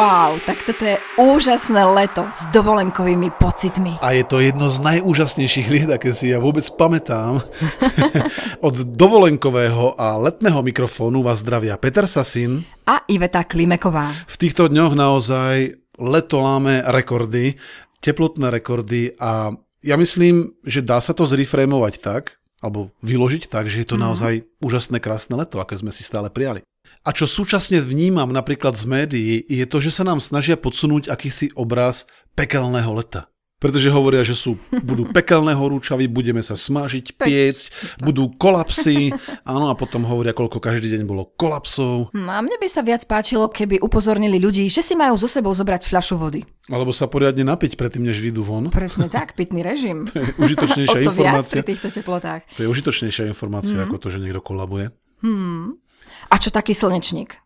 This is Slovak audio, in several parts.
Wow, tak toto je úžasné leto s dovolenkovými pocitmi. A je to jedno z najúžasnejších liet, aké si ja vôbec pamätám. Od dovolenkového a letného mikrofónu vás zdravia Peter Sasin a Iveta Klimeková. V týchto dňoch naozaj leto láme rekordy, teplotné rekordy a ja myslím, že dá sa to zreframovať tak, alebo vyložiť tak, že je to mm. naozaj úžasné, krásne leto, aké sme si stále prijali. A čo súčasne vnímam napríklad z médií, je to, že sa nám snažia podsunúť akýsi obraz pekelného leta. Pretože hovoria, že sú, budú pekelné horúčavy, budeme sa smažiť, piecť, budú kolapsy, áno, a potom hovoria, koľko každý deň bolo kolapsov. Hm, a mne by sa viac páčilo, keby upozornili ľudí, že si majú so sebou zobrať fľašu vody. Alebo sa poriadne napiť predtým, než vyjdú von. Presne tak, pitný režim. to je užitočnejšia o to informácia. Viac pri týchto teplotách. To je užitočnejšia informácia, mm. ako to, že niekto kolabuje. Hmm. A čo taký slnečník?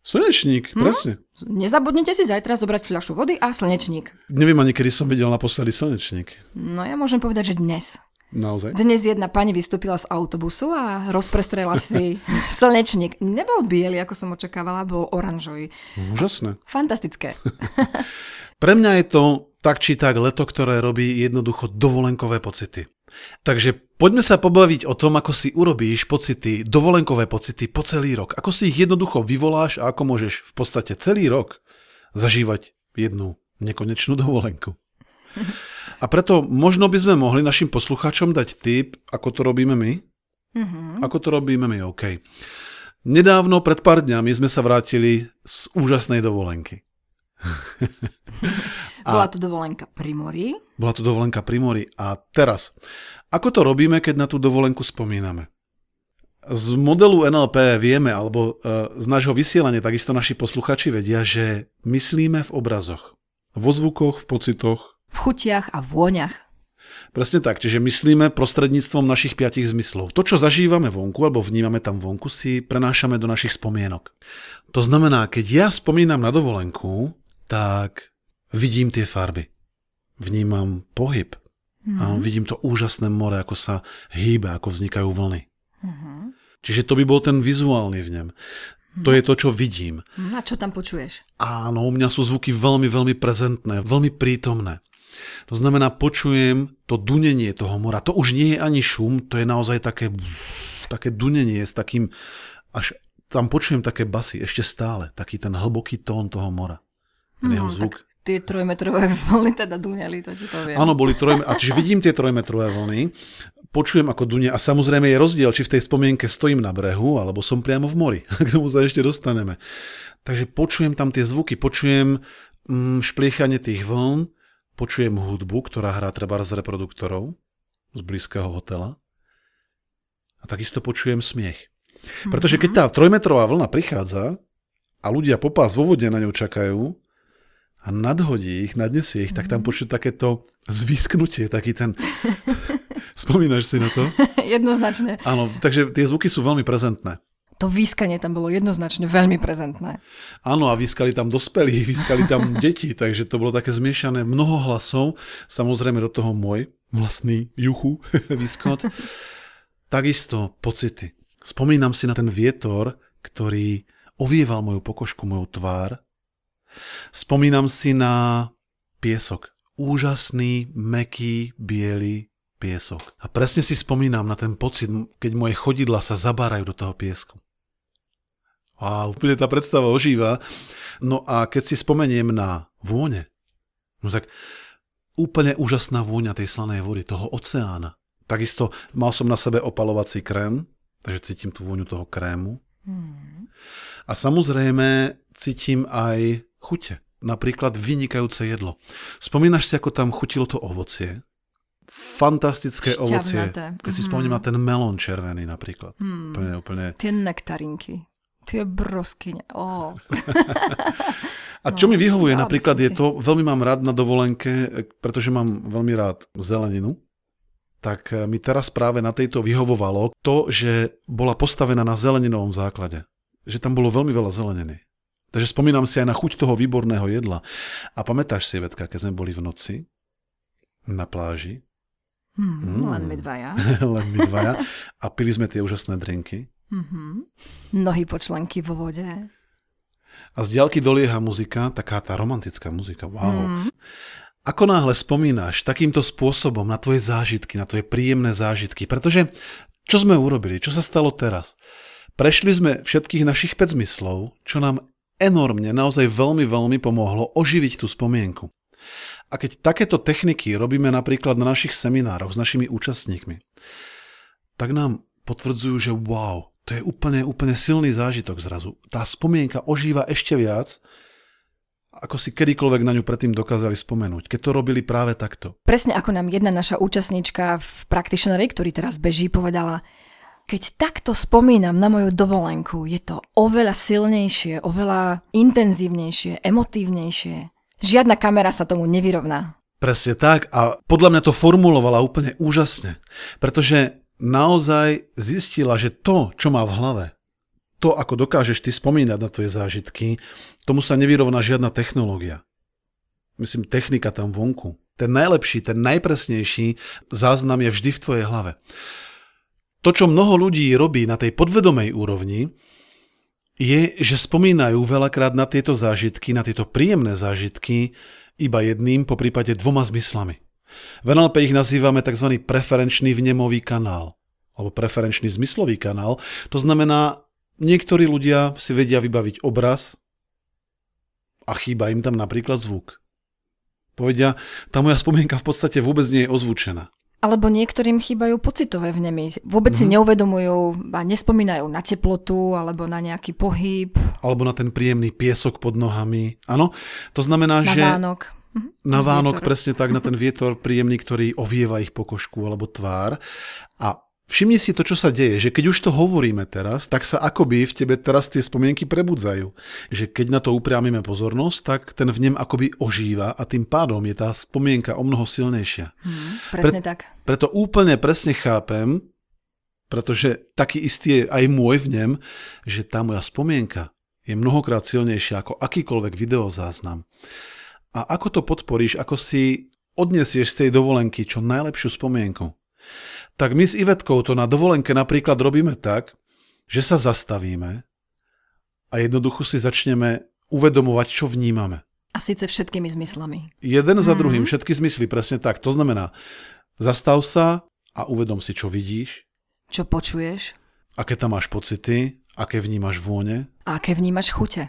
Slnečník, hm? presne. Nezabudnite si zajtra zobrať fľašu vody a slnečník. Neviem ani, kedy som videl naposledy slnečník. No ja môžem povedať, že dnes. Naozaj? Dnes jedna pani vystúpila z autobusu a rozprestrela si slnečník. Nebol biely, ako som očakávala, bol oranžový. Úžasné. Fantastické. Pre mňa je to tak či tak leto, ktoré robí jednoducho dovolenkové pocity. Takže poďme sa pobaviť o tom, ako si urobíš pocity, dovolenkové pocity po celý rok. Ako si ich jednoducho vyvoláš a ako môžeš v podstate celý rok zažívať jednu nekonečnú dovolenku. A preto možno by sme mohli našim poslucháčom dať tip, ako to robíme my. Mm-hmm. Ako to robíme my, OK. Nedávno, pred pár dňami, sme sa vrátili z úžasnej dovolenky. Bola to dovolenka pri mori. Bola to dovolenka pri mori. A teraz, ako to robíme, keď na tú dovolenku spomíname? Z modelu NLP vieme, alebo e, z nášho vysielania takisto naši posluchači vedia, že myslíme v obrazoch, vo zvukoch, v pocitoch. V chutiach a vôňach. Presne tak, čiže myslíme prostredníctvom našich piatich zmyslov. To, čo zažívame vonku alebo vnímame tam vonku, si prenášame do našich spomienok. To znamená, keď ja spomínam na dovolenku, tak vidím tie farby. Vnímam pohyb. Mm-hmm. A mhm. vidím to úžasné more, ako sa hýbe, ako vznikajú vlny. Mm-hmm. Čiže to by bol ten vizuálny vnem. Mm-hmm. To je to, čo vidím. Mhm. A čo tam počuješ? Áno, u mňa sú zvuky veľmi, veľmi prezentné, veľmi prítomné. To znamená, počujem to dunenie toho mora. To už nie je ani šum, to je naozaj také, také dunenie s takým, až tam počujem také basy, ešte stále, taký ten hlboký tón toho mora. Ten no, jeho zvuk. Tak tie trojmetrové vlny teda duňali, to ti poviem. Áno, boli trojmetrové, a čiže vidím tie trojmetrové vlny, počujem ako dunia a samozrejme je rozdiel, či v tej spomienke stojím na brehu, alebo som priamo v mori. K tomu sa ešte dostaneme. Takže počujem tam tie zvuky, počujem mm, špliechanie tých vln, počujem hudbu, ktorá hrá treba z reproduktorov z blízkeho hotela a takisto počujem smiech. Pretože keď tá trojmetrová vlna prichádza a ľudia popás vo vode na ňu čakajú, a nadhodí ich, nadnesie ich, tak tam mhm. počuť takéto zvisknutie, taký ten... Spomínaš si na to? Jednoznačne. Áno, takže tie zvuky sú veľmi prezentné. To výskanie tam bolo jednoznačne veľmi prezentné. Áno, a vyskali tam dospelí, vyskali tam deti, takže to bolo také zmiešané mnoho hlasov, samozrejme do toho môj vlastný juchu, vyskot. Takisto pocity. Spomínam si na ten vietor, ktorý ovieval moju pokožku, moju tvár Spomínam si na piesok. Úžasný, meký, biely piesok. A presne si spomínam na ten pocit, keď moje chodidla sa zabárajú do toho piesku. A úplne tá predstava ožíva. No a keď si spomeniem na vône, no tak úplne úžasná vôňa tej slanej vody, toho oceána. Takisto mal som na sebe opalovací krém, takže cítim tú vôňu toho krému. Hmm. A samozrejme cítim aj chute. Napríklad vynikajúce jedlo. Spomínaš si, ako tam chutilo to ovocie? Fantastické Šťavnaté. ovocie. Keď si spomínam na ten melón červený napríklad. Hmm. Úplne, úplne... Tie nektarinky. Tie broskyne. Oh. A čo no, mi vyhovuje napríklad je si. to, veľmi mám rád na dovolenke, pretože mám veľmi rád zeleninu, tak mi teraz práve na tejto vyhovovalo to, že bola postavená na zeleninovom základe. že tam bolo veľmi veľa zeleniny. Takže spomínam si aj na chuť toho výborného jedla. A pamätáš si, Vetka, keď sme boli v noci na pláži? Hmm, Len my dvaja. Len my dvaja. A pili sme tie úžasné drinky. Mm-hmm. Nohy počlenky vo vode. A z diaľky dolieha muzika, taká tá romantická muzika. Wow. Mm. Ako náhle spomínaš takýmto spôsobom na tvoje zážitky, na tvoje príjemné zážitky, pretože čo sme urobili, čo sa stalo teraz? Prešli sme všetkých našich 5 zmyslov, čo nám enormne, naozaj veľmi, veľmi pomohlo oživiť tú spomienku. A keď takéto techniky robíme napríklad na našich seminároch s našimi účastníkmi, tak nám potvrdzujú, že wow, to je úplne, úplne silný zážitok zrazu. Tá spomienka ožíva ešte viac, ako si kedykoľvek na ňu predtým dokázali spomenúť, keď to robili práve takto. Presne ako nám jedna naša účastníčka v Practitionery, ktorý teraz beží, povedala, keď takto spomínam na moju dovolenku, je to oveľa silnejšie, oveľa intenzívnejšie, emotívnejšie. Žiadna kamera sa tomu nevyrovná. Presne tak a podľa mňa to formulovala úplne úžasne, pretože naozaj zistila, že to, čo má v hlave, to, ako dokážeš ty spomínať na tvoje zážitky, tomu sa nevyrovná žiadna technológia. Myslím, technika tam vonku. Ten najlepší, ten najpresnejší záznam je vždy v tvojej hlave. To, čo mnoho ľudí robí na tej podvedomej úrovni, je, že spomínajú veľakrát na tieto zážitky, na tieto príjemné zážitky iba jedným, po prípade dvoma zmyslami. V NLP ich nazývame tzv. preferenčný vnemový kanál alebo preferenčný zmyslový kanál. To znamená, niektorí ľudia si vedia vybaviť obraz a chýba im tam napríklad zvuk. Povedia, tá moja spomienka v podstate vôbec nie je ozvučená. Alebo niektorým chýbajú pocitové vnemy. Vôbec mm-hmm. si mhm. neuvedomujú a nespomínajú na teplotu alebo na nejaký pohyb. Alebo na ten príjemný piesok pod nohami. Áno, to znamená, na že... Vánok. Mhm. Na Vánok, vietor. presne tak, na ten vietor príjemný, ktorý ovieva ich pokožku alebo tvár. A všimni si to, čo sa deje, že keď už to hovoríme teraz, tak sa akoby v tebe teraz tie spomienky prebudzajú. Že keď na to upriamime pozornosť, tak ten v nem akoby ožíva a tým pádom je tá spomienka o mnoho silnejšia. Hmm, presne Pre, tak. Preto úplne presne chápem, pretože taký istý je aj môj v nem, že tá moja spomienka je mnohokrát silnejšia ako akýkoľvek videozáznam. A ako to podporíš, ako si odnesieš z tej dovolenky čo najlepšiu spomienku? Tak my s Ivetkou to na dovolenke napríklad robíme tak, že sa zastavíme a jednoducho si začneme uvedomovať, čo vnímame. A síce všetkými zmyslami. Jeden za mhm. druhým, všetky zmysly, presne tak. To znamená, zastav sa a uvedom si, čo vidíš. Čo počuješ. Aké tam máš pocity, aké vnímaš vône. A aké vnímaš chute.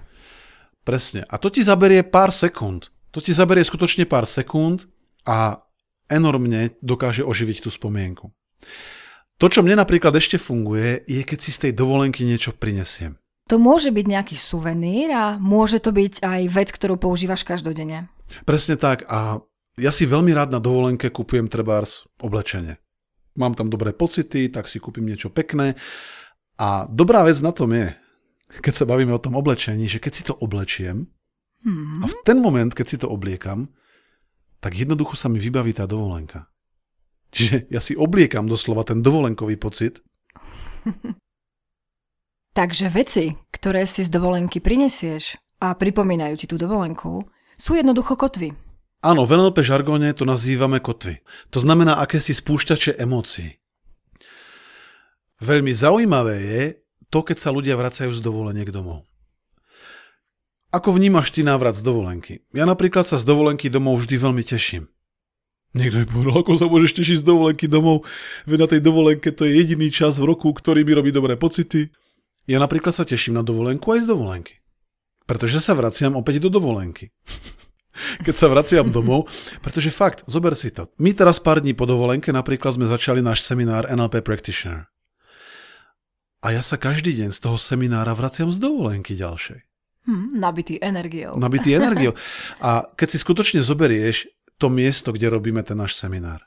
Presne. A to ti zaberie pár sekúnd. To ti zaberie skutočne pár sekúnd a enormne dokáže oživiť tú spomienku. To, čo mne napríklad ešte funguje, je keď si z tej dovolenky niečo prinesiem. To môže byť nejaký suvenír a môže to byť aj vec, ktorú používaš každodenne. Presne tak a ja si veľmi rád na dovolenke kupujem trebárs oblečenie. Mám tam dobré pocity, tak si kúpim niečo pekné a dobrá vec na tom je, keď sa bavíme o tom oblečení, že keď si to oblečiem, Mm-hmm. A v ten moment, keď si to obliekam, tak jednoducho sa mi vybaví tá dovolenka. Čiže ja si obliekam doslova ten dovolenkový pocit. Takže veci, ktoré si z dovolenky prinesieš a pripomínajú ti tú dovolenku, sú jednoducho kotvy. Áno, v NLP žargóne to nazývame kotvy. To znamená akési spúšťače emócií. Veľmi zaujímavé je to, keď sa ľudia vracajú z dovoleniek domov. Ako vnímaš ty návrat z dovolenky? Ja napríklad sa z dovolenky domov vždy veľmi teším. Niekto mi povedal, ako sa môžeš tešiť z dovolenky domov, veď na tej dovolenke to je jediný čas v roku, ktorý mi robí dobré pocity. Ja napríklad sa teším na dovolenku aj z dovolenky. Pretože sa vraciam opäť do dovolenky. Keď sa vraciam domov, pretože fakt, zober si to. My teraz pár dní po dovolenke napríklad sme začali náš seminár NLP Practitioner. A ja sa každý deň z toho seminára vraciam z dovolenky ďalšej. Hm, nabitý energiou. Nabitý energiou. A keď si skutočne zoberieš to miesto, kde robíme ten náš seminár.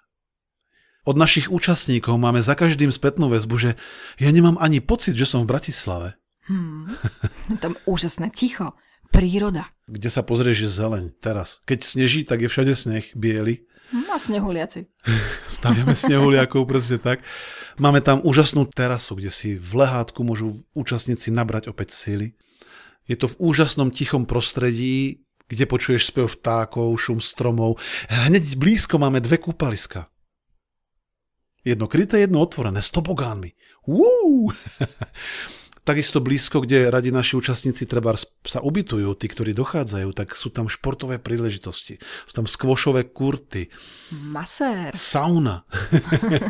Od našich účastníkov máme za každým spätnú väzbu, že ja nemám ani pocit, že som v Bratislave. Hmm. Tam úžasné ticho, príroda. Kde sa pozrieš, je zeleň teraz. Keď sneží, tak je všade sneh, biely. Na snehuliaci. Staviame snehuliakov, presne tak. Máme tam úžasnú terasu, kde si v lehátku môžu účastníci nabrať opäť síly. Je to v úžasnom tichom prostredí, kde počuješ spev vtákov, šum stromov. Hneď blízko máme dve kúpaliska. Jedno kryté, jedno otvorené, s tobogánmi. Uú! Takisto blízko, kde radi naši účastníci treba sa ubytujú, tí, ktorí dochádzajú, tak sú tam športové príležitosti. Sú tam skvošové kurty. Masér. Sauna.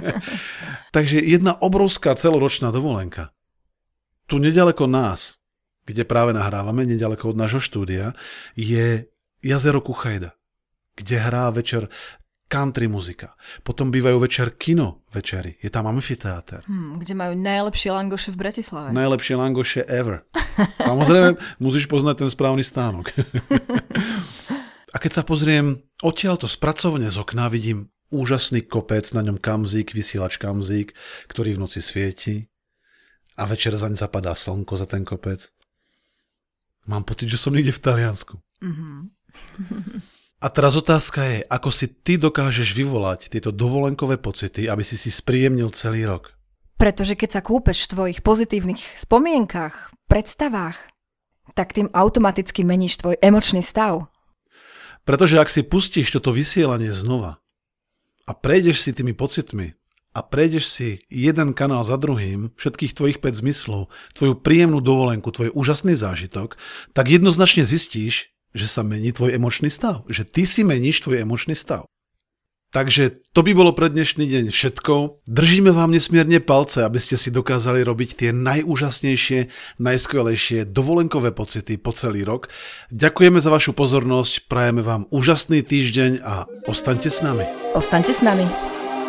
Takže jedna obrovská celoročná dovolenka. Tu nedaleko nás, kde práve nahrávame, nedaleko od nášho štúdia, je jazero Kuchajda, kde hrá večer country muzika. Potom bývajú večer kino večery. Je tam amfiteáter. Hmm, kde majú najlepšie langoše v Bratislave. Najlepšie langoše ever. Samozrejme, musíš poznať ten správny stánok. A keď sa pozriem odtiaľto spracovne z okna, vidím úžasný kopec, na ňom kamzík, vysielač kamzík, ktorý v noci svieti a večer zaň zapadá slnko za ten kopec. Mám pocit, že som niekde v Taliansku. Mm-hmm. A teraz otázka je, ako si ty dokážeš vyvolať tieto dovolenkové pocity, aby si si spríjemnil celý rok? Pretože keď sa kúpeš v tvojich pozitívnych spomienkach, predstavách, tak tým automaticky meníš tvoj emočný stav. Pretože ak si pustíš toto vysielanie znova a prejdeš si tými pocitmi a prejdeš si jeden kanál za druhým, všetkých tvojich 5 zmyslov, tvoju príjemnú dovolenku, tvoj úžasný zážitok, tak jednoznačne zistíš, že sa mení tvoj emočný stav. Že ty si meníš tvoj emočný stav. Takže to by bolo pre dnešný deň všetko. Držíme vám nesmierne palce, aby ste si dokázali robiť tie najúžasnejšie, najskvelejšie dovolenkové pocity po celý rok. Ďakujeme za vašu pozornosť, prajeme vám úžasný týždeň a ostaňte s nami. Ostaňte s nami.